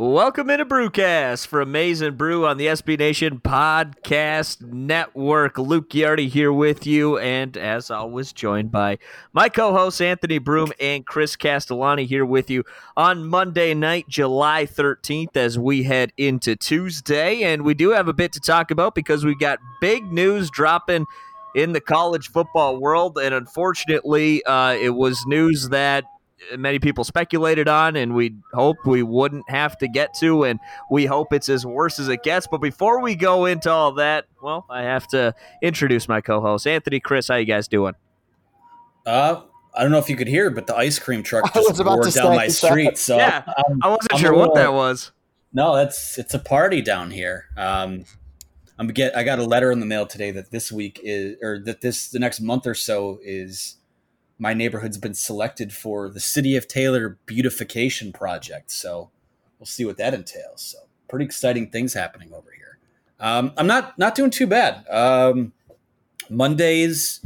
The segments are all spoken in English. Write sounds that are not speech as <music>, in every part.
Welcome into Brewcast for Maize n Brew on the SB Nation Podcast Network. Luke Yardy here with you, and as always, joined by my co hosts Anthony Broome and Chris Castellani here with you on Monday night, July 13th, as we head into Tuesday. And we do have a bit to talk about because we've got big news dropping in the college football world. And unfortunately, uh, it was news that many people speculated on and we hope we wouldn't have to get to and we hope it's as worse as it gets but before we go into all that well i have to introduce my co-host anthony chris how you guys doing uh I don't know if you could hear, but the ice cream truck <laughs> just roared down my street. So yeah, I'm, I wasn't I'm sure little, what that was. No, that's it's a party down here. Um, I'm get I got a letter in the mail today that this week is or that this the next month or so is my neighborhood's been selected for the City of Taylor beautification project. So we'll see what that entails. So pretty exciting things happening over here. Um, I'm not not doing too bad. Um, Mondays,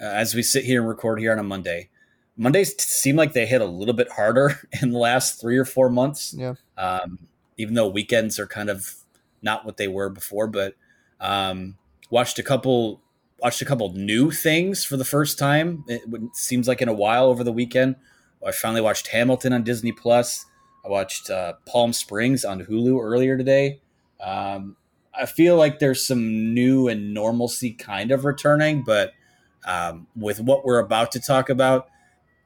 uh, as we sit here and record here on a Monday, Mondays seem like they hit a little bit harder <laughs> in the last three or four months. Yeah. Um, even though weekends are kind of not what they were before, but um, watched a couple watched a couple new things for the first time. It seems like in a while over the weekend. I finally watched Hamilton on Disney Plus. I watched uh, Palm Springs on Hulu earlier today. Um, I feel like there's some new and normalcy kind of returning, but um, with what we're about to talk about,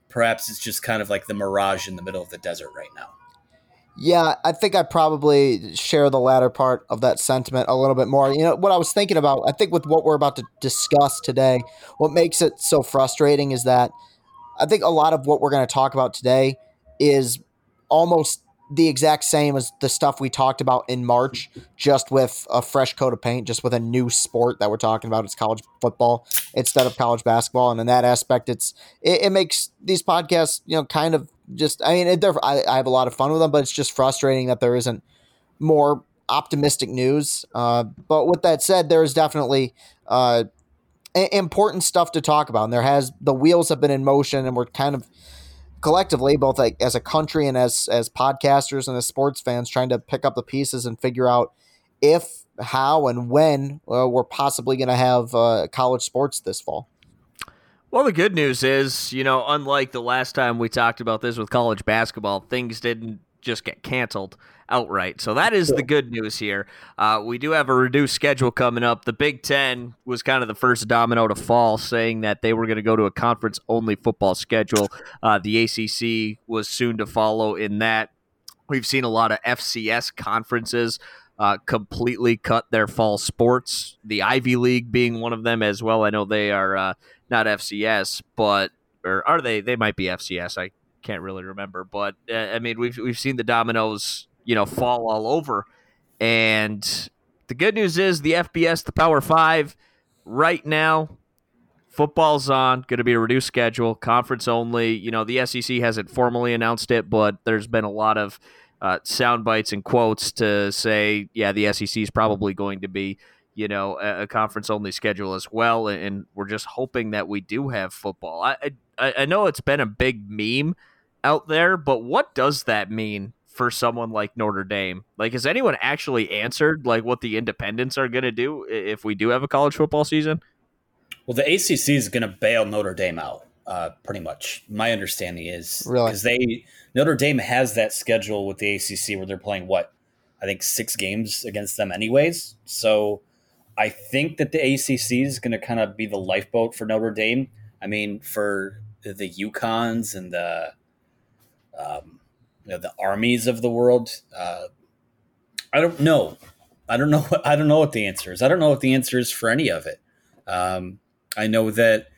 perhaps it's just kind of like the mirage in the middle of the desert right now. Yeah, I think I probably share the latter part of that sentiment a little bit more. You know, what I was thinking about, I think with what we're about to discuss today, what makes it so frustrating is that I think a lot of what we're going to talk about today is almost the exact same as the stuff we talked about in March, just with a fresh coat of paint, just with a new sport that we're talking about. It's college football instead of college basketball, and in that aspect, it's it, it makes these podcasts, you know, kind of just. I mean, it, I, I have a lot of fun with them, but it's just frustrating that there isn't more optimistic news. Uh, but with that said, there is definitely uh, important stuff to talk about, and there has the wheels have been in motion, and we're kind of collectively, both like as a country and as as podcasters and as sports fans, trying to pick up the pieces and figure out if, how, and when uh, we're possibly going to have uh, college sports this fall. Well, the good news is, you know, unlike the last time we talked about this with college basketball, things didn't just get canceled outright. So that is the good news here. Uh, we do have a reduced schedule coming up. The Big Ten was kind of the first domino to fall, saying that they were going to go to a conference only football schedule. Uh, the ACC was soon to follow in that. We've seen a lot of FCS conferences. Uh, completely cut their fall sports. The Ivy League being one of them as well. I know they are uh, not FCS, but or are they? They might be FCS. I can't really remember, but uh, I mean, we've we've seen the dominoes you know, fall all over. And the good news is the FBS, the Power Five, right now, football's on. Going to be a reduced schedule, conference only. You know, the SEC hasn't formally announced it, but there's been a lot of uh, sound bites and quotes to say, yeah, the SEC is probably going to be, you know, a, a conference only schedule as well. And we're just hoping that we do have football. I, I I know it's been a big meme out there, but what does that mean for someone like Notre Dame? Like, has anyone actually answered like what the independents are going to do if we do have a college football season? Well, the ACC is going to bail Notre Dame out. Uh, pretty much, my understanding is really because they Notre Dame has that schedule with the ACC where they're playing what I think six games against them anyways. So I think that the ACC is going to kind of be the lifeboat for Notre Dame. I mean, for the UConns and the um, you know, the armies of the world. Uh, I don't know. I don't know. What, <laughs> I don't know what the answer is. I don't know what the answer is for any of it. Um, I know that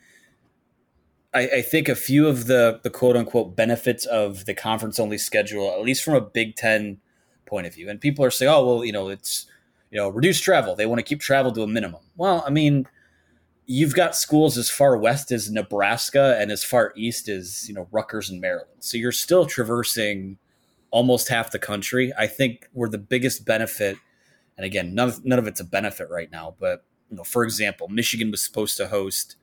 I, I, think a few of the the quote unquote benefits of the conference only schedule, at least from a Big Ten point of view, and people are saying, "Oh, well, you know, it's you know, reduce travel. They want to keep travel to a minimum." Well, I mean, you've got schools as far west as Nebraska and as far east as you know Rutgers and Maryland. So you're still traversing almost half the country. I think we're the biggest benefit, and again, none of, none of it's a benefit right now. But you know, for example, Michigan was supposed to host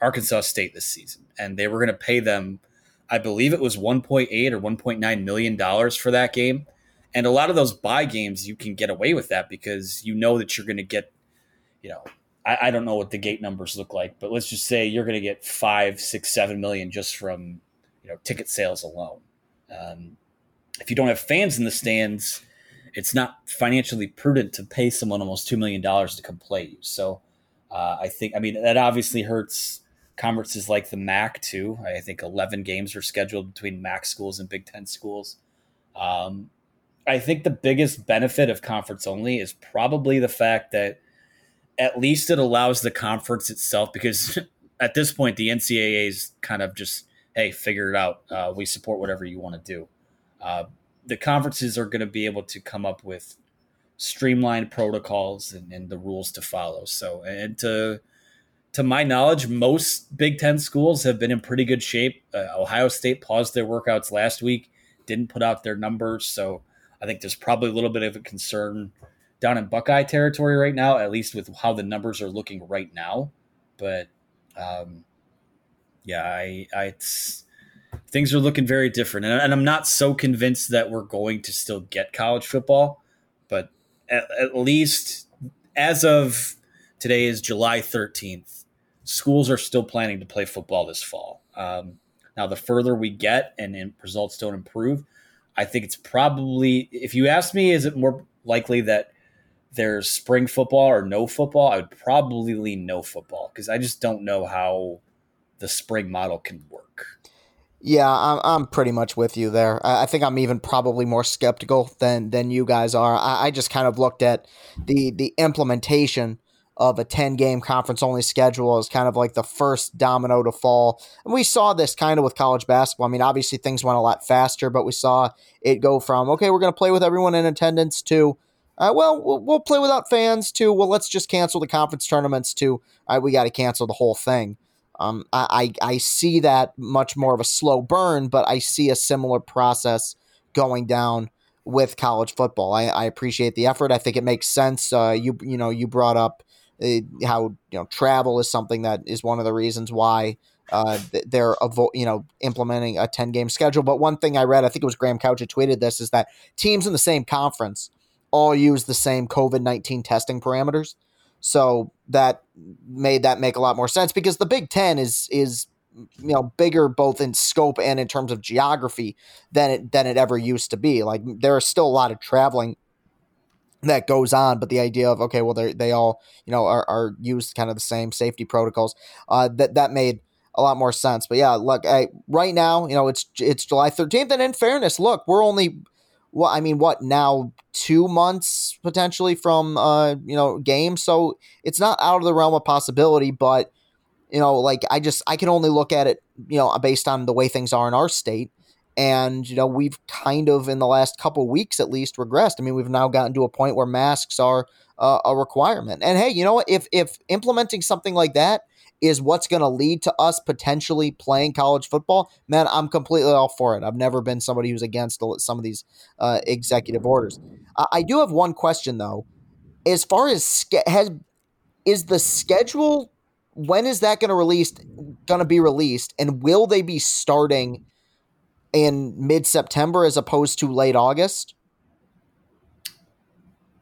Arkansas State this season, and they were going to pay them, I believe it was 1.8 or 1.9 million dollars for that game. And a lot of those buy games, you can get away with that because you know that you're going to get, you know, I, I, don't know what the gate numbers look like, but let's just say you're going to get five, six, seven million just from, you know, ticket sales alone. Um, if you don't have fans in the stands, it's not financially prudent to pay someone almost $2 million to come play you. So uh, I think, I mean, that obviously hurts conferences like the MAC too. I think 11 games are scheduled between MAC schools and Big Ten schools. Um, I think the biggest benefit of conference only is probably the fact that at least it allows the conference itself because <laughs> at this point the NCAA is kind of just hey figure it out. Uh, we support whatever you want to do. Uh, the conferences are going to be able to come up with streamlined protocols and, and, the rules to follow. So, and to to my knowledge, most Big Ten schools have been in pretty good shape. Uh, Ohio State paused their workouts last week, didn't put out their numbers, so I think there's probably a little bit of a concern down in Buckeye territory right now, at least with how the numbers are looking right now. But um, yeah, I, I things are looking very different. And, and, I'm not so convinced that we're going to still get college football, but at, at least as of today is July 13th, schools are still planning to play football this fall. Um, now, the further we get and results don't improve, I think it's probably, if you ask me, is it more likely that there's spring football or no football? I would probably lean no football because I just don't know how the spring model can work. Yeah, I'm, I'm pretty much with you there. I, think I'm even probably more skeptical than than you guys are. I, I just kind of looked at the the implementation of a 10 game conference only schedule is kind of like the first domino to fall. And we saw this kind of with college basketball. I mean, obviously things went a lot faster, but we saw it go from, okay, we're going to play with everyone in attendance to, uh, well, well, we'll play without fans to, well, let's just cancel the conference tournaments to, uh, we got to cancel the whole thing. Um, I, I see that much more of a slow burn, but I see a similar process going down with college football. I, I appreciate the effort. I think it makes sense. Uh, you you know you brought up uh, how you know travel is something that is one of the reasons why uh, they're you know implementing a 10 game schedule. But one thing I read, I think it was Graham Couch who tweeted this, is that teams in the same conference all use the same COVID 19 testing parameters. So that made that make a lot more sense because the Big Ten is is you know bigger both in scope and in terms of geography than it than it ever used to be. Like there is still a lot of traveling that goes on, but the idea of okay, well they they all you know are, are used kind of the same safety protocols. Uh, that that made a lot more sense. But yeah, look, I, right now you know it's it's July thirteenth, and in fairness, look, we're only well, I mean, what now? Two months potentially from uh, you know game, so it's not out of the realm of possibility. But you know, like I just I can only look at it, you know, based on the way things are in our state, and you know we've kind of in the last couple weeks at least regressed. I mean, we've now gotten to a point where masks are uh, a requirement. And hey, you know what? If if implementing something like that is what's going to lead to us potentially playing college football, man, I'm completely all for it. I've never been somebody who's against some of these uh, executive orders. I, I do have one question though. As far as has is the schedule when is that going to release going to be released and will they be starting in mid-September as opposed to late August?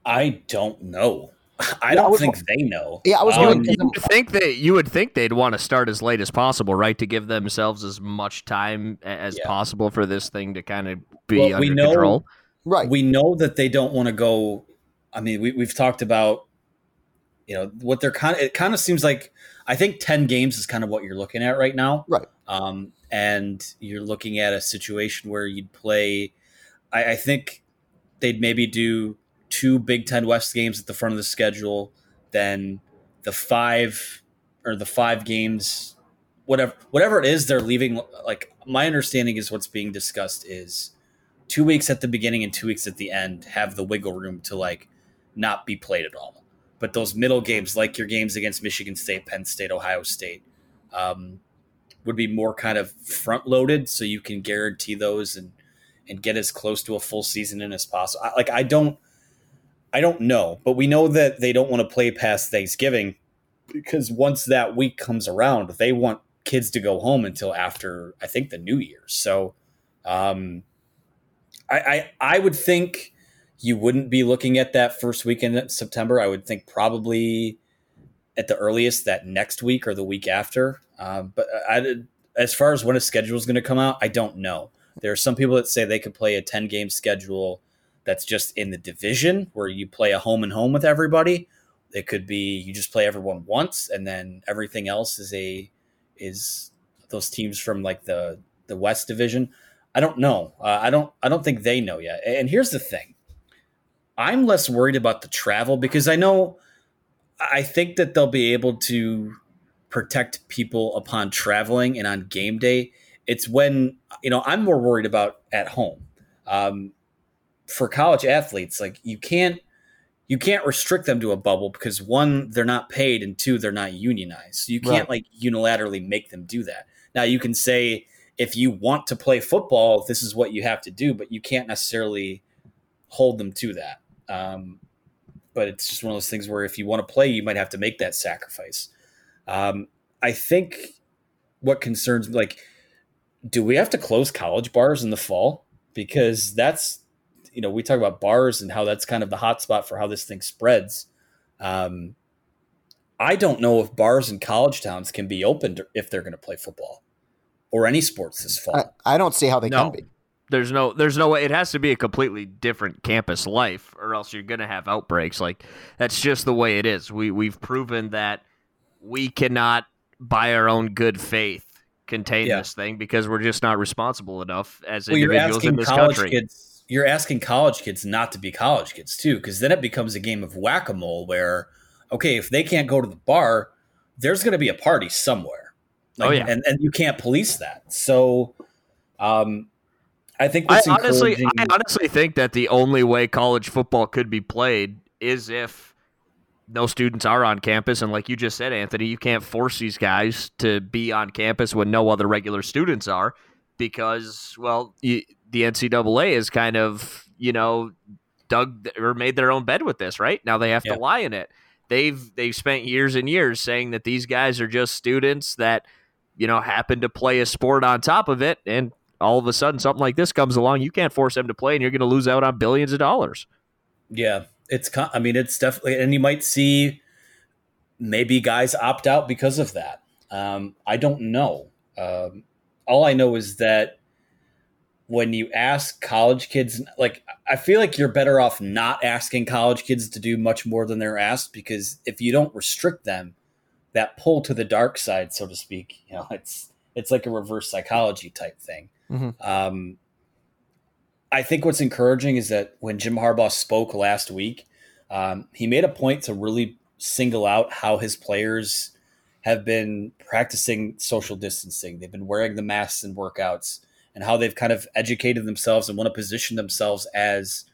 I don't know. <laughs> I don't think they know. Yeah, I was um, you would think that you would think they'd want to start as late as possible, right, to give themselves as much time as yeah. possible for this thing to kind of be well, under we know, control. Right. We know that they don't want to go. I mean, we, we've talked about, you know, what they're kind of. It kind of seems like I think ten games is kind of what you're looking at right now. Right. Um, and you're looking at a situation where you'd play. I, I think they'd maybe do two Big Ten West games at the front of the schedule, then the five or the five games, whatever whatever it is they're leaving. Like my understanding is what's being discussed is two weeks at the beginning and two weeks at the end have the wiggle room to like not be played at all. But those middle games, like your games against Michigan State, Penn State, Ohio State, um, would be more kind of front loaded, so you can guarantee those and and get as close to a full season in as possible. I, like I don't I don't know, but we know that they don't want to play past Thanksgiving because once that week comes around, they want kids to go home until after I think the New Year. So, um, I, I I would think you wouldn't be looking at that first weekend in September. I would think probably at the earliest that next week or the week after. Um, but I, as far as when a schedule is going to come out, I don't know. There are some people that say they could play a 10 game schedule that's just in the division where you play a home and home with everybody. It could be you just play everyone once and then everything else is a is those teams from like the the West division. I don't know. Uh, I don't I don't think they know yet. And here's the thing. I'm less worried about the travel because I know I think that they'll be able to protect people upon traveling and on game day. It's when you know I'm more worried about at home. Um, for college athletes, like you can't you can't restrict them to a bubble because one, they're not paid, and two, they're not unionized. So you can't right. like unilaterally make them do that. Now you can say if you want to play football, this is what you have to do, but you can't necessarily hold them to that. Um, but it's just one of those things where if you want to play, you might have to make that sacrifice. Um, I think what concerns like, do we have to close college bars in the fall? Because that's, you know, we talk about bars and how that's kind of the hotspot for how this thing spreads. Um, I don't know if bars in college towns can be opened if they're going to play football or any sports this fall. I, I don't see how they no. can be. There's no there's no way it has to be a completely different campus life or else you're going to have outbreaks like that's just the way it is. We we've proven that we cannot by our own good faith contain yeah. this thing because we're just not responsible enough as well, individuals in this country. Kids, you're asking college kids not to be college kids too because then it becomes a game of whack-a-mole where okay, if they can't go to the bar, there's going to be a party somewhere. Oh, like, oh yeah, and and you can't police that. So, um, I think I honestly, I honestly think that the only way college football could be played is if no students are on campus, and like you just said, Anthony, you can't force these guys to be on campus when no other regular students are, because well, you, the NCAA is kind of you know dug or made their own bed with this, right? Now they have yeah. to lie in it. They've they've spent years and years saying that these guys are just students that you know happen to play a sport on top of it, and all of a sudden something like this comes along, you can't force them to play, and you're going to lose out on billions of dollars. Yeah, it's. I mean, it's definitely, and you might see maybe guys opt out because of that. Um, I don't know. Um, all I know is that when you ask college kids, like I feel like you're better off not asking college kids to do much more than they're asked because if you don't restrict them, that pull to the dark side, so to speak, you know, it's it's like a reverse psychology type thing. Mm-hmm. Um, I think what's encouraging is that when Jim Harbaugh spoke last week, um, he made a point to really single out how his players have been practicing social distancing. They've been wearing the masks in workouts and how they've kind of educated themselves and want to position themselves as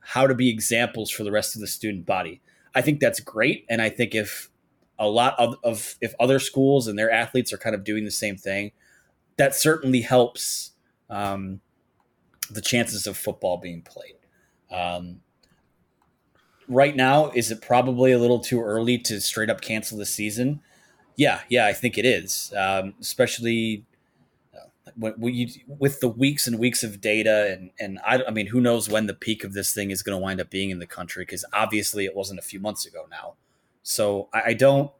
how to be examples for the rest of the student body. I think that's great. And I think if a lot of, of if other schools and their athletes are kind of doing the same thing, that certainly helps um, the chances of football being played. Um, right now, is it probably a little too early to straight up cancel the season? Yeah, yeah, I think it is, um, especially uh, you, with the weeks and weeks of data and and I, I mean, who knows when the peak of this thing is going to wind up being in the country? Because obviously, it wasn't a few months ago now. So I, I don't,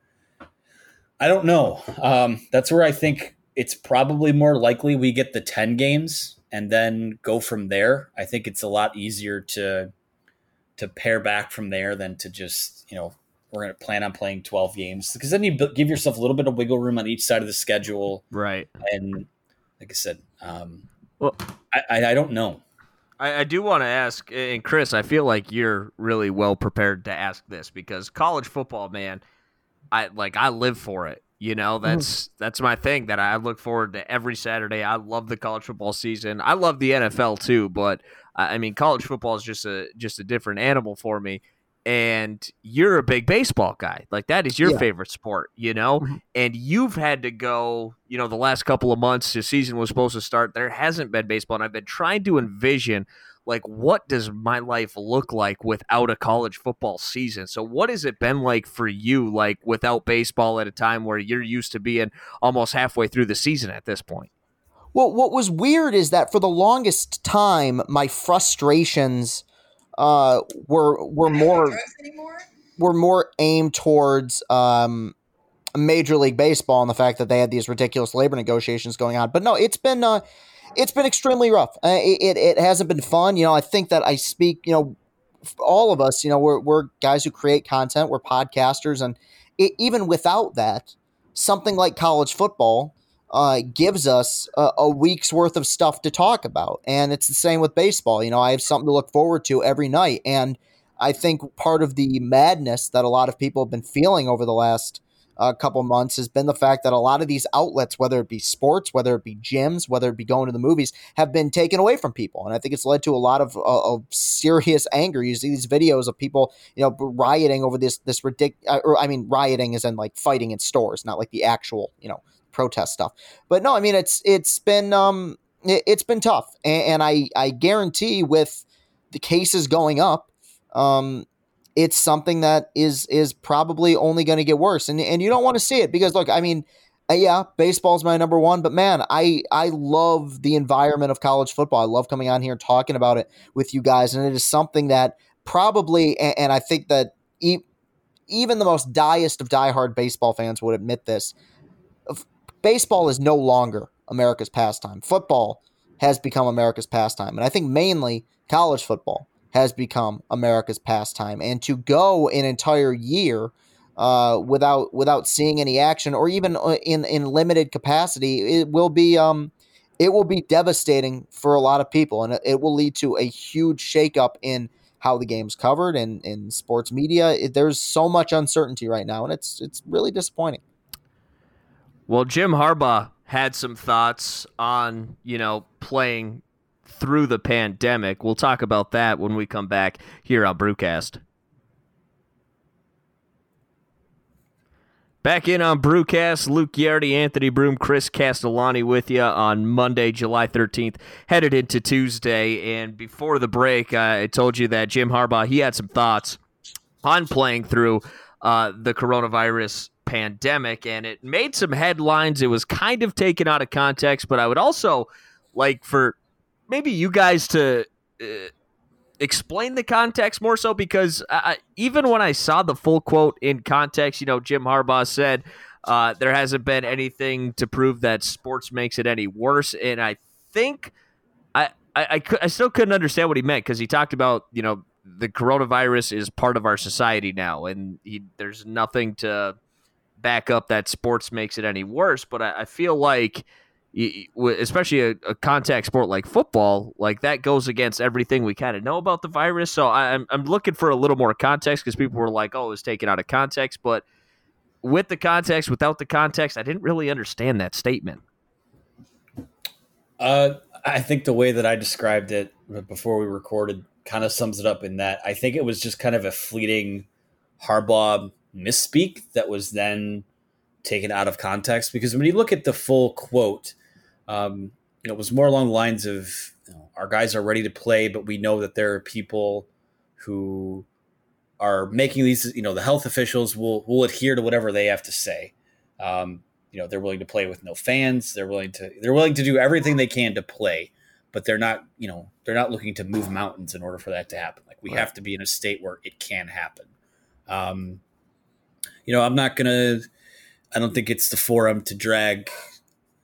I don't know. Um, that's where I think it's probably more likely we get the 10 games and then go from there. I think it's a lot easier to to pare back from there than to just, you know, we're going to plan on playing 12 games because then you give yourself a little bit of wiggle room on each side of the schedule. Right. And like I said, um, well, I, I, I don't know. I, I do want to ask, and Chris, I feel like you're really well prepared to ask this because college football, man, I like I live for it. You know, mm-hmm. that's mm. that's my thing that I look forward to every Saturday. I love the college football season. I love the NFL too, but I mean, college football is just a just a different animal for me. And you're a big baseball guy. Like that is your yeah. favorite sport, you know? Mm-hmm. And you've had to go, you know, the last couple of months the season was supposed to start. There hasn't been baseball and I've been trying to envision like what does my life look like without a college football season? So what has it been like for you like without baseball at a time where you're used to being almost halfway through the season at this point? Well what was weird is that for the longest time my frustrations uh, were were more were more aimed towards um, Major League Baseball and the fact that they had these ridiculous labor negotiations going on. But no, it's been uh, it's been extremely rough. Uh, it, it, hasn't been fun. You know, I think that I speak. You know, all of us. You know, we're we're guys who create content. We're podcasters, and it, even without that, something like college football uh, gives us a, a, week's worth of stuff to talk about. And it's the same with baseball. You know, I have something to look forward to every night. And I think part of the madness that a lot of people have been feeling over the last uh, couple months has been the fact that a lot of these outlets, whether it be sports, whether it be gyms, whether it be going to the movies, have been taken away from people. And I think it's led to a lot of, uh, of serious anger. You see these videos of people, you know, rioting over this, this ridiculous, uh, or I mean, rioting is in like fighting in stores, not like the actual, you know, protest stuff. But no, I mean it's it's been um it, has been tough, and, and, I I guarantee with the cases going up, um, it's something that is is probably only going to get worse, and and you don't want to see it because look, I mean. Uh, yeah, baseball's my number one, but man, I I love the environment of college football. I love coming on here and talking about it with you guys, and it is something that probably, and, and I think that e- even the most diest of diehard baseball fans would admit this baseball is no longer America's pastime. Football has become America's pastime. And I think mainly college football has become America's pastime. And to go an entire year uh, without without seeing any action or even uh, in in limited capacity, it will be um, it will be devastating for a lot of people, and it will lead to a huge shakeup in how the game's covered and in sports media. There's so much uncertainty right now, and it's it's really disappointing. Well, Jim Harbaugh had some thoughts on, you know, playing through the pandemic. We'll talk about that when we come back here on Brewcast. Back in on Brewcast, Luke Yardy, Anthony Broome, Chris Castellani with you on Monday, July 13th, headed into Tuesday. And before the break, I told you that Jim Harbaugh, he had some thoughts on playing through uh, the coronavirus pandemic and it made some headlines. It was kind of taken out of context, but I would also like for maybe you guys to uh, explain the context more so because I, even when I saw the full quote in context, you know, Jim Harbaugh said uh, there hasn't been anything to prove that sports makes it any worse. And I think I, I, I, I still couldn't understand what he meant because he talked about, you know, the coronavirus is part of our society now, and he, there's nothing to back up that sports makes it any worse. But I, I feel like, especially a, a, contact sport like football, like that goes against everything we kind of know about the virus. So I'm I'm looking for a little more context because people were like, "Oh, it was taken out of context," but with the context, without the context, I didn't really understand that statement. Uh, I think the way that I described it before we recorded kind of sums it up in that I think it was just kind of a fleeting Harbaugh misspeak that was then taken out of context. Because when you look at the full quote, um, you know, it was more along the lines of you know, our guys are ready to play, but we know that there are people who are making these. You know, the health officials will will adhere to whatever they have to say. Um, you know, they're willing to play with no fans. They're willing to they're willing to do everything they can to play, but they're not. You know, they're not looking to move mountains in order for that to happen. Like we right. have to be in a state where it can happen. Um, you know, I'm not gonna. I don't think it's the forum to drag,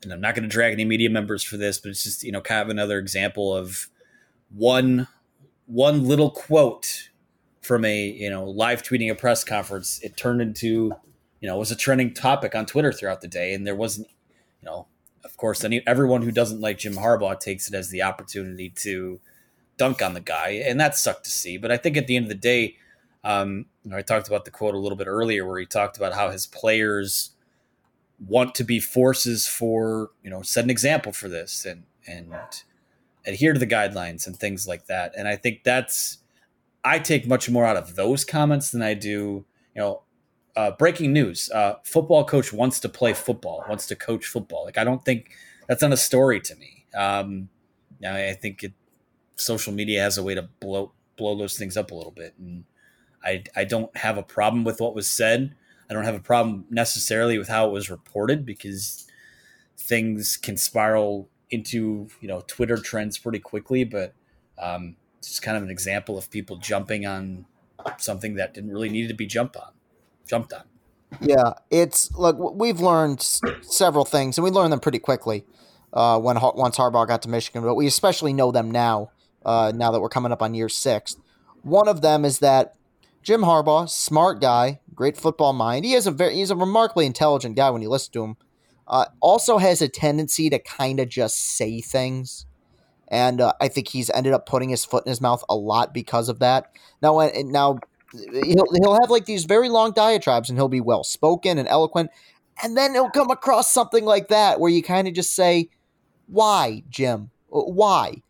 and I'm not going to drag any media members for this, but it's just you know kind of another example of one one little quote from a you know live tweeting a press conference. It turned into you know it was a trending topic on Twitter throughout the day, and there wasn't you know of course any everyone who doesn't like Jim Harbaugh takes it as the opportunity to dunk on the guy, and that sucked to see. But I think at the end of the day um, you know, I talked about the quote a little bit earlier where he talked about how his players want to be forces for, you know, set an example for this and, and adhere to the guidelines and things like that. And I think that's, I take much more out of those comments than I do, you know, uh, breaking news. Uh, football coach wants to play football, wants to coach football. Like, I don't think that's not a story to me. Um, I think it, social media has a way to blow, blow those things up a little bit. And, I, I don't have a problem with what was said. I don't have a problem necessarily with how it was reported because things can spiral into you know Twitter trends pretty quickly. But um, It's kind of an example of people jumping on something that didn't really need to be jumped on. Jumped on. Yeah, it's look. We've learned several things, and we learned them pretty quickly uh, when once Harbaugh got to Michigan. But we especially know them now. Uh, now that we're coming up on year six, one of them is that Jim Harbaugh, smart guy, great football mind. He is a very he's a remarkably intelligent guy when you listen to him. Uh, also has a tendency to kind of just say things, and uh, I think he's ended up putting his foot in his mouth a lot because of that. Now, now he'll he'll have like these very long diatribes, and he'll be well spoken and eloquent, and then he'll come across something like that where you kind of just say, "Why, Jim? Why?"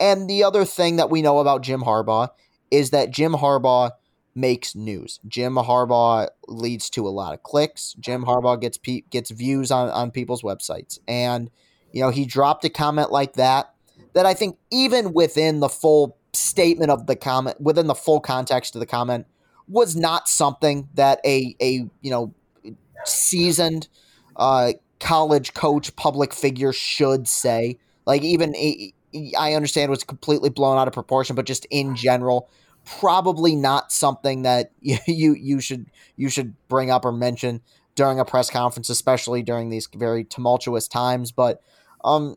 And the other thing that we know about Jim Harbaugh is that Jim Harbaugh makes news. Jim Harbaugh leads to a lot of clicks. Jim Harbaugh gets pe- gets views on on people's websites, and you know he dropped a comment like that. That I think even within the full statement of the comment, within the full context of the comment, was not something that a a you know seasoned uh, college coach, public figure should say. Like even I understand was completely blown out of proportion, but just in general, probably not something that <laughs> you you should you should bring up or mention during a press conference, especially during these very tumultuous times. But um,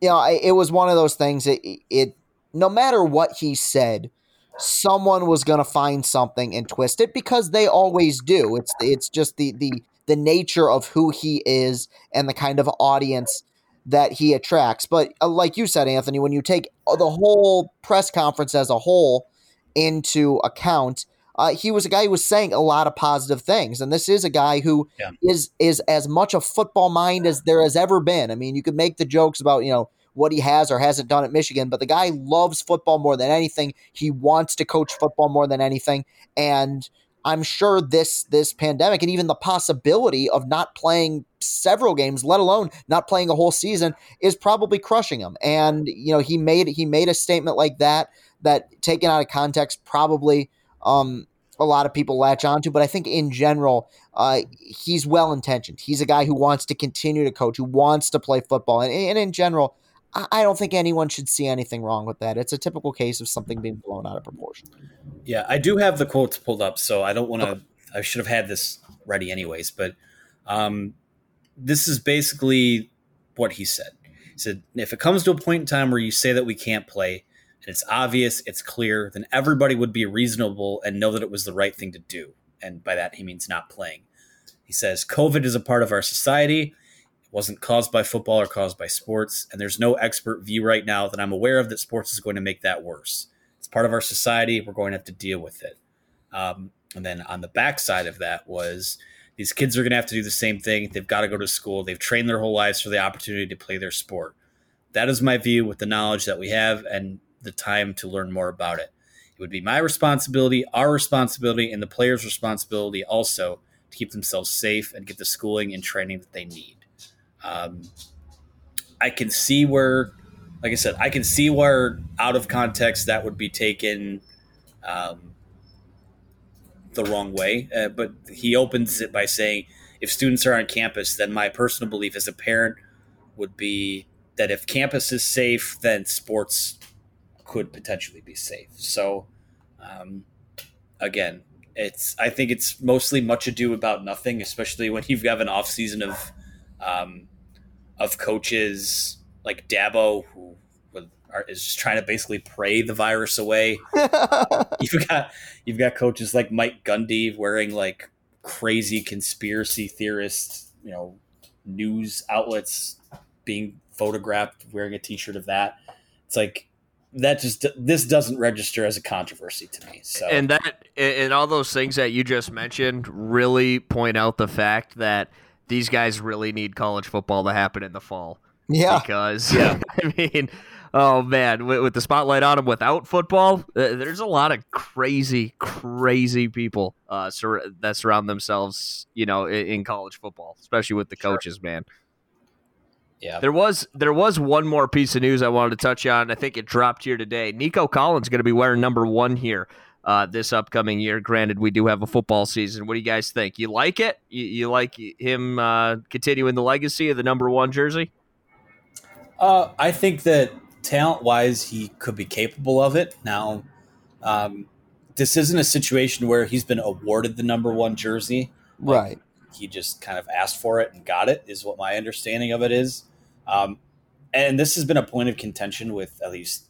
you know, it, was one of those things. It, it no matter what he said, someone was going to find something and twist it because they always do. It's it's just the the the nature of who he is and the kind of audience that he attracts. But uh, like you said, Anthony, when you take the whole press conference as a whole into account, uh, he was a guy who was saying a lot of positive things, and this is a guy who yeah. is is as much a football mind as there has ever been. I mean, you could make the jokes about you know what he has or hasn't done at Michigan, but the guy loves football more than anything. He wants to coach football more than anything, and I'm sure this this pandemic and even the possibility of not playing several games, let alone not playing a whole season, is probably crushing him. And you know, he made he made a statement like that that taken out of context probably um, a lot of people latch onto. But I think in general, uh, he's well intentioned. He's a guy who wants to continue to coach, who wants to play football, and, and in general. I don't think anyone should see anything wrong with that. It's a typical case of something being blown out of proportion. Yeah, I do have the quotes pulled up, so I don't want to. Okay. I should have had this ready anyways, but um, this is basically what he said. He said, "If it comes to a point in time where you say that we can't play, it's obvious, it's clear, then everybody would be reasonable and know that it was the right thing to do. And by that, he means not playing. He says, COVID is a part of our society. It wasn't caused by football or caused by sports. And there's no expert view right now that I'm aware of that sports is going to make that worse. It's part of our society. We're going to have to deal with it. Um, and then on the backside of that was these kids are going to have to do the same thing. They've got to go to school. They've trained their whole lives for the opportunity to play their sport. That is my view with the knowledge that we have. And the time to learn more about it. It would be my responsibility, our responsibility, and the players' responsibility also to keep themselves safe and get the schooling and training that they need. Um, I can see where, like I said, I can see where out of context that would be taken um, the wrong way. Uh, but he opens it by saying, if students are on campus, then my personal belief as a parent would be that if campus is safe, then sports could potentially be safe. So, um, again, it's I think it's mostly much ado about nothing, especially when you have got an off season of um, of coaches like Dabo who are, is just trying to basically pray the virus away. <laughs> you've got you've got coaches like Mike Gundy wearing like crazy conspiracy theorist, you know, news outlets being photographed wearing a T-shirt of that. It's like that just this doesn't register as a controversy to me. So and that and all those things that you just mentioned really point out the fact that these guys really need college football to happen in the fall. Yeah, because yeah, <laughs> I mean, oh man, with, with the spotlight on them without football, uh, there's a lot of crazy, crazy people uh, sur- that surround themselves, you know, in, in, college football, especially with the sure. coaches, man. Yeah. There was there was one more piece of news I wanted to touch on. I think it dropped here today. Nico Collins going to be wearing number one here uh, this upcoming year. Granted, we do have a football season. What do you guys think? You like it? You, you like him uh, continuing the legacy of the number one jersey? Uh, I think that talent wise, he could be capable of it. Now, um, this isn't a situation where he's been awarded the number one jersey. Right. He just kind of asked for it and got it, is what my understanding of it is. Um, and this has been a point of contention with at least,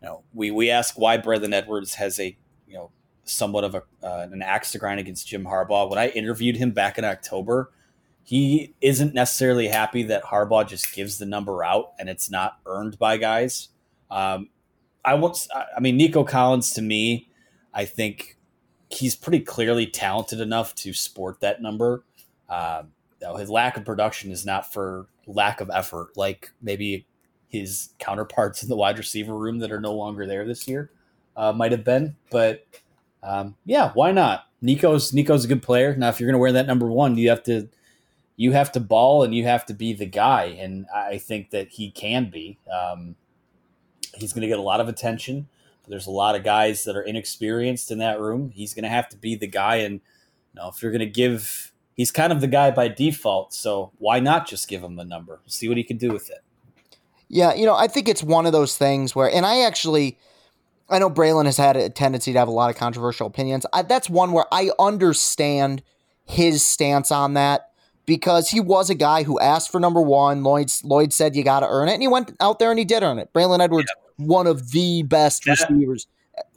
you know, we, we ask why Braylon Edwards has a, you know, somewhat of a, uh, an axe to grind against Jim Harbaugh. When I interviewed him back in October, he isn't necessarily happy that Harbaugh just gives the number out and it's not earned by guys. Um, I want, I mean, Nico Collins to me, I think he's pretty clearly talented enough to sport that number. Uh, his lack of production is not for lack of effort, like maybe his counterparts in the wide receiver room that are no longer there this year uh, might have been. But um, yeah, why not? Nico's Nico's a good player. Now, if you're going to wear that number one, you have to you have to ball and you have to be the guy, and I think that he can be. Um, he's going to get a lot of attention. There's a lot of guys that are inexperienced in that room. He's going to have to be the guy, and you know, if you're going to give, he's kind of the guy by default. So why not just give him the number? See what he can do with it. Yeah, you know, I think it's one of those things where, and I actually, I know Braylon has had a tendency to have a lot of controversial opinions. I, that's one where I understand his stance on that because he was a guy who asked for number one. Lloyd Lloyd said you got to earn it, and he went out there and he did earn it. Braylon Edwards, yeah. one of the best that, receivers.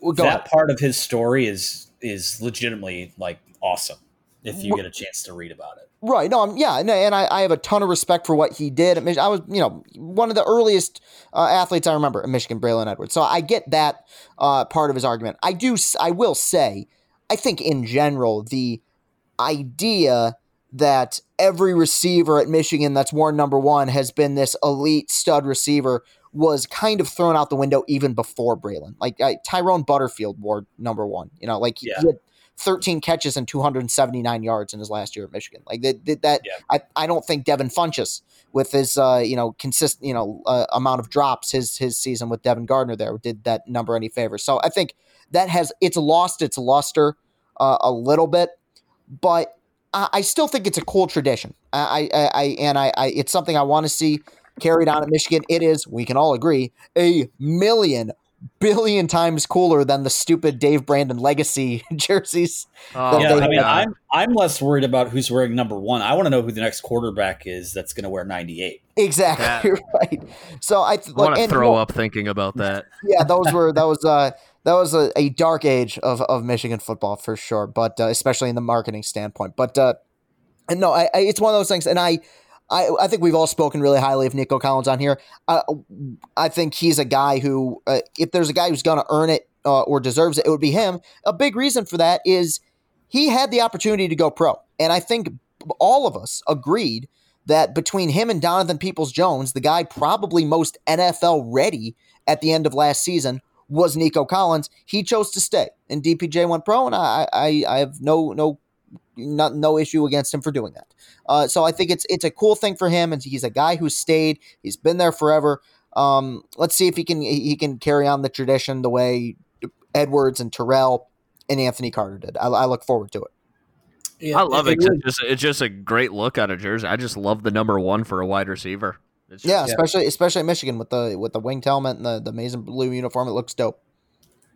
Go that ahead. part of his story is is legitimately like awesome if you get a chance to read about it. Right. No, I'm, yeah. And, and I, I, have a ton of respect for what he did. I was, you know, one of the earliest uh, athletes I remember at Michigan, Braylon Edwards. So I get that uh, part of his argument. I do, I will say, I think in general, the idea that every receiver at Michigan that's worn number one has been this elite stud receiver was kind of thrown out the window even before Braylon. Like uh, Tyrone Butterfield wore number one. You know, like yeah. he had 13 catches and 279 yards in his last year at Michigan. Like that, that yeah. I, I don't think Devin Funchess with his uh, you know consistent you know uh, amount of drops his his season with Devin Gardner there did that number any favor. So I think that has it's lost its luster uh, a little bit, but I still think it's a cool tradition. I, I, I and I, I, it's something I want to see carried on at Michigan. It is, we can all agree, a million billion times cooler than the stupid Dave Brandon legacy <laughs> jerseys. Oh, yeah, I mean, I'm I'm less worried about who's wearing number one. I want to know who the next quarterback is that's going to wear 98. Exactly <laughs> right. So I, th- I want to throw up thinking about that. <laughs> Yeah, those were that was uh that was a, a dark age of, of Michigan football for sure, but uh, especially in the marketing standpoint. But uh, and no, I, I, it's one of those things, and I, I, I think we've all spoken really highly of Nico Collins on here. Uh, I think he's a guy who, uh, if there's a guy who's going to earn it uh, or deserves it, it would be him. A big reason for that is he had the opportunity to go pro, and I think all of us agreed that between him and Donovan Peoples Jones, the guy probably most NFL ready at the end of last season was Nico Collins. He chose to stay, and DPJ went pro, and I I, I have no no not, no issue against him for doing that. Uh, so I think it's it's a cool thing for him, and he's a guy who stayed. He's been there forever. Um, let's see if he can he can carry on the tradition the way Edwards and Terrell and Anthony Carter did. I, I look forward to it. Yeah, I love it. it. It's, just, it's just a great look on a jersey. I just love the number one for a wide receiver. Just, yeah, especially yeah. especially in Michigan with the with the winged helmet and the the amazing blue uniform. It looks dope.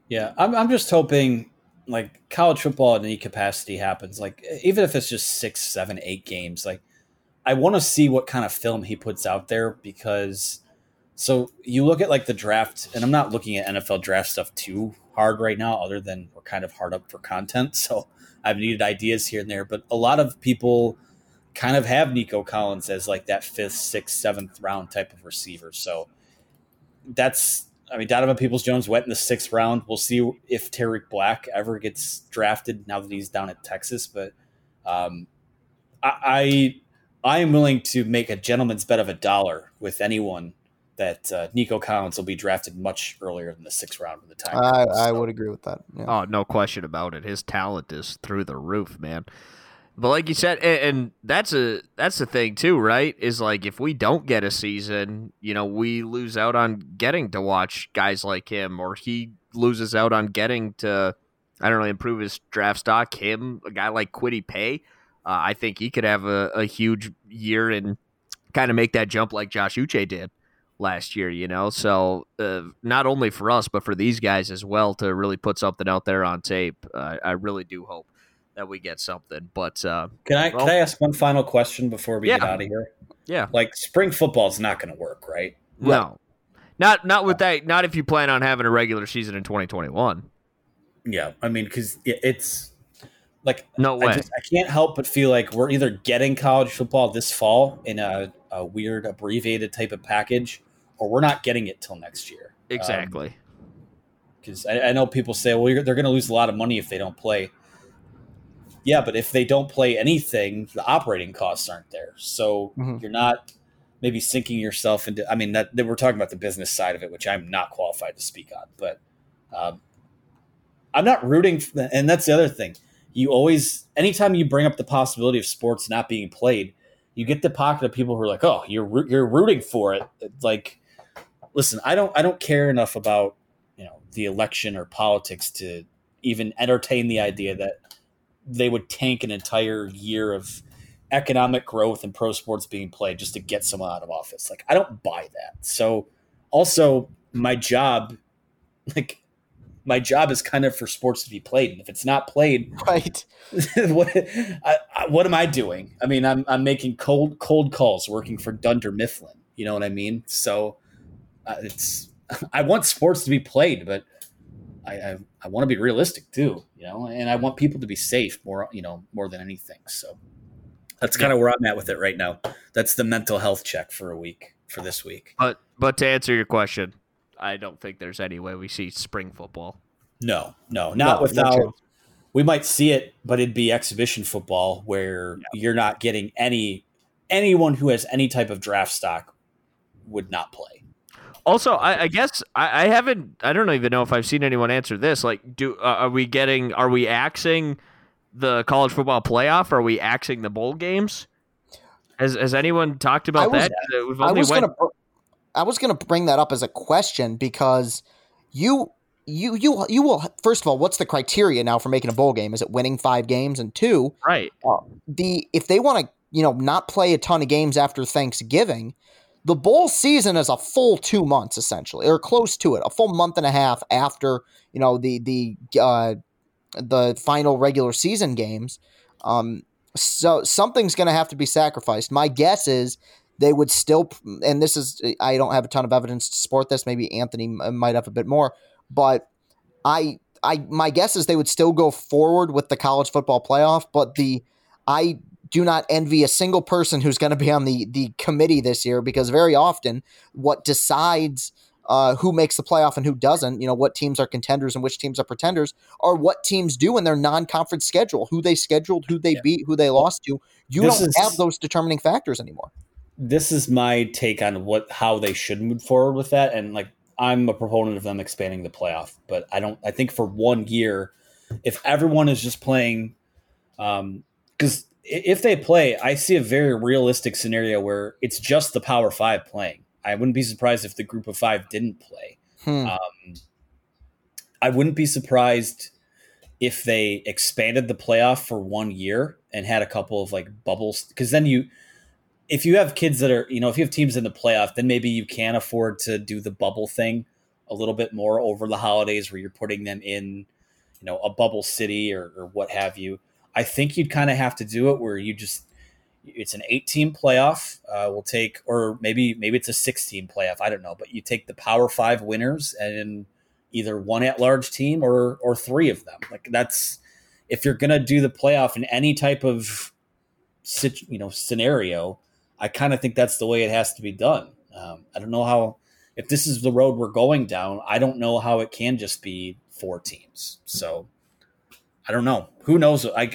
Yeah, I'm I'm just hoping like college football in any capacity happens. Like even if it's just six, seven, eight games, like I want to see what kind of film he puts out there because. So you look at like the draft, and I'm not looking at NFL draft stuff too hard right now, other than we're kind of hard up for content. <laughs> So I've needed ideas here and there, but a lot of people kind of have Nico Collins as like that fifth, sixth, seventh round type of receiver. So that's, I mean, Donovan Peoples Jones went in the sixth round. We'll see if Tarik Black ever gets drafted now that he's down at Texas. But um, I, I, am willing to make a gentleman's bet of a dollar with anyone that uh, Nico Collins will be drafted much earlier than the sixth round of the time. I, so. I would agree with that. Yeah. Oh, no question about it. His talent is through the roof, man. But like you said, and, and, that's a that's the thing too, right? Is like if we don't get a season, you know, we lose out on getting to watch guys like him, or he loses out on getting to, I don't know, improve his draft stock. Him, a guy like Kwity Paye, uh, I think he could have a, a huge year and kind of make that jump like Josh Uche did, last year, you know. So uh, not only for us, but for these guys as well to really put something out there on tape. Uh, I really do hope that we get something. But uh, can I well, can I ask one final question before we Yeah. get out of here? yeah, Like spring football is not going to work, right? no, not not with that. Not if you plan on having a regular season in 2021. Yeah, I mean, because it's like No way. I just I can't help but feel like we're either getting college football this fall in a, a weird abbreviated type of package, or we're not getting it till next year. exactly. Because I, I know people say, well, you're, they're going to lose a lot of money if they don't play. Yeah, but if they don't play anything, the operating costs aren't there, so Mhm. you're not maybe sinking yourself into. I mean, that, that we're talking about the business side of it, which I'm not qualified to speak on, but um, I'm not rooting. For, and that's the other thing. You always, anytime you bring up the possibility of sports not being played, you get the pocket of people who are like, "Oh, you're you're rooting for it." It's like, listen, I don't I don't care enough about you know the election or politics to even entertain the idea that they would tank an entire year of economic growth and pro sports being played just to get someone out of office. Like I don't buy that. So also my job like my job is kind of for sports to be played and if it's not played <laughs> Right. <laughs> what I, I, what am I doing? I mean, I'm I'm making cold cold calls working for Dunder Mifflin. You know what I mean? So uh, it's <laughs> I want sports to be played, but I I, I want to be realistic too. You know, and I want people to be safe more. You know, more than anything. So that's kind of where I'm at with it right now. That's the mental health check for a week for this week. But but to answer your question, I don't think there's any way we see spring football. No, no, not No, without. we might see it, but it'd be exhibition football where you're not getting any anyone who has any type of draft stock would not play. Also, I, I guess I, I haven't. I don't even know if I've seen anyone answer this. Like, do uh, are we getting? Are we axing the college football playoff? Are we axing the bowl games? Has Has anyone talked about I was- that? Uh, We've I was went. gonna, I was gonna bring that up as a question because you, you, you, you will. First of all, what's the criteria now for making a bowl game? Is it winning five games? And two, Right. the if they want to, you know, not play a ton of games after Thanksgiving, the bowl season is a full two months essentially, or close to it, a full month and a half after you know the the uh, the final regular season games. Um, so something's going to have to be sacrificed. My guess is they would still, and this is I don't have a ton of evidence to support this. Maybe Anthony might have a bit more, but I I my guess is they would still go forward with the college football playoff, but the I do not envy a single person who's going to be on the the committee this year because very often what decides uh, who makes the playoff and who doesn't, you know, what teams are contenders and which teams are pretenders, are what teams do in their non-conference schedule, who they scheduled, who they Yeah. beat, who they lost to. You This don't is- have those determining factors anymore. This is my take on what how they should move forward with that, and like I'm a proponent of them expanding the playoff, but I don't. I think for one year, if everyone is just playing, um, because if they play, I see a very realistic scenario where it's just the Power Five playing. I wouldn't be surprised if the Group of Five didn't play. Hmm. Um, I wouldn't be surprised if they expanded the playoff for one year and had a couple of like bubbles because then you if you have kids that are you know if you have teams in the playoff then maybe you can afford to do the bubble thing a little bit more over the holidays where you're putting them in you know a bubble city or, or what have you i think you'd kind of have to do it where you just it's an eight team playoff uh, we'll take or maybe maybe it's a six team playoff i don't know but you take the power five winners and either one at large team or or three of them like that's if you're gonna do the playoff in any type of you know scenario i kind of think that's the way it has to be done. Um, i don't know how if this is the road we're going down i don't know how it can just be four teams so i don't know. Who knows? I,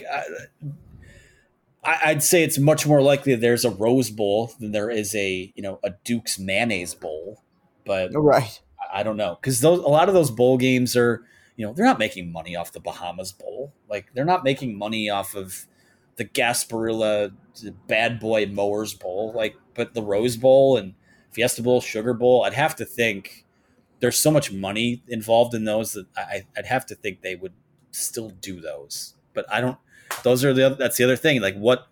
I i'd say it's much more likely there's a rose bowl than there is a you know a duke's mayonnaise bowl but right. I don't know. Because those a lot of those bowl games are you know they're not making money off the Bahamas Bowl. Like they're not making money off of the Gasparilla the Bad Boy Mowers Bowl like but the Rose Bowl and Fiesta Bowl Sugar Bowl I'd have to think there's so much money involved in those that I, I'd have to think they would still do those but I don't those are the other, that's the other thing like what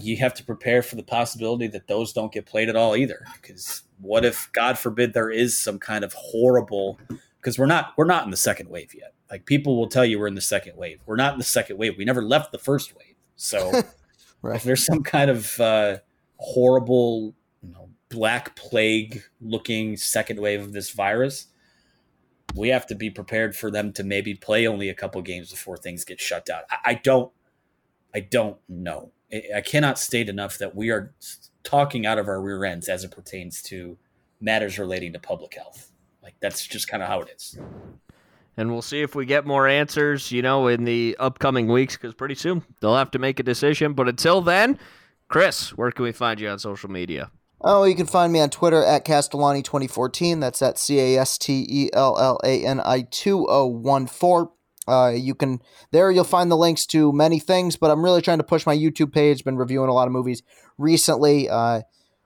you have to prepare for the possibility that those don't get played at all either because What if, God forbid, there is some kind of horrible because we're not we're not in the second wave yet. Like people will tell you we're in the second wave. We're not in the second wave. We never left the first wave. So <laughs> right. if there's some kind of uh, horrible, you know, black plague looking second wave of this virus, we have to be prepared for them to maybe play only a couple games before things get shut down. I, I don't I don't know. I cannot state enough that we are talking out of our rear ends as it pertains to matters relating to public health. Like that's just kind of how it is. And we'll see if we get more answers, you know, in the upcoming weeks because pretty soon they'll have to make a decision. But until then, Chris, where can we find you on social media? Oh, you can find me on Twitter at Castellani2014. That's at C A S T E L L A N I 2014. Uh, you can there you'll find the links to many things, but I'm really trying to push my YouTube page. Been reviewing a lot of movies recently. Uh,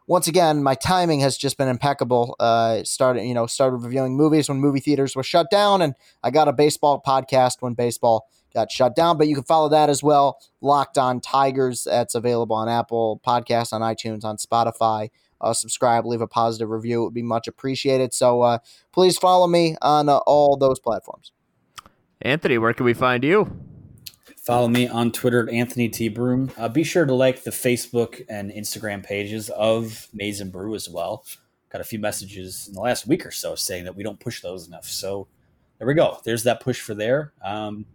once again, my timing has just been impeccable. Uh, started, you know, started reviewing movies when movie theaters were shut down, and I got a baseball podcast when baseball got shut down. But you can follow that as well. Locked on Tigers. That's available on Apple Podcasts, on iTunes, on Spotify. Uh, subscribe, leave a positive review. It would be much appreciated. So uh, please follow me on uh, all those platforms. Anthony, where can we find you? Follow me on Twitter at Anthony T. Broome. Uh, be sure to like the Facebook and Instagram pages of Maize n Brew as well. Got a few messages in the last week or so saying that we don't push those enough. So there we go. There's that push for there. Um,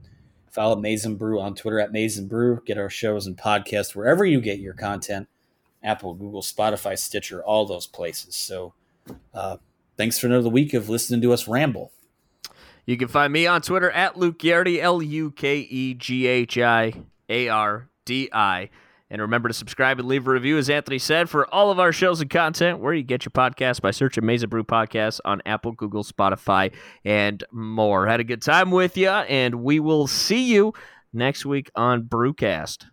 follow Maize n Brew on Twitter at Maize n Brew. Get our shows and podcasts wherever you get your content Apple, Google, Spotify, Stitcher, all those places. So uh, thanks for another week of listening to us ramble. You can find me on Twitter at Luke Ghiardi, L U K E G H I A R D I. And remember to subscribe and leave a review, as Anthony said, for all of our shows and content, where you get your podcast by searching n Brew Podcast on Apple, Google, Spotify, and more. Had a good time with you, and we will see you next week on Brewcast.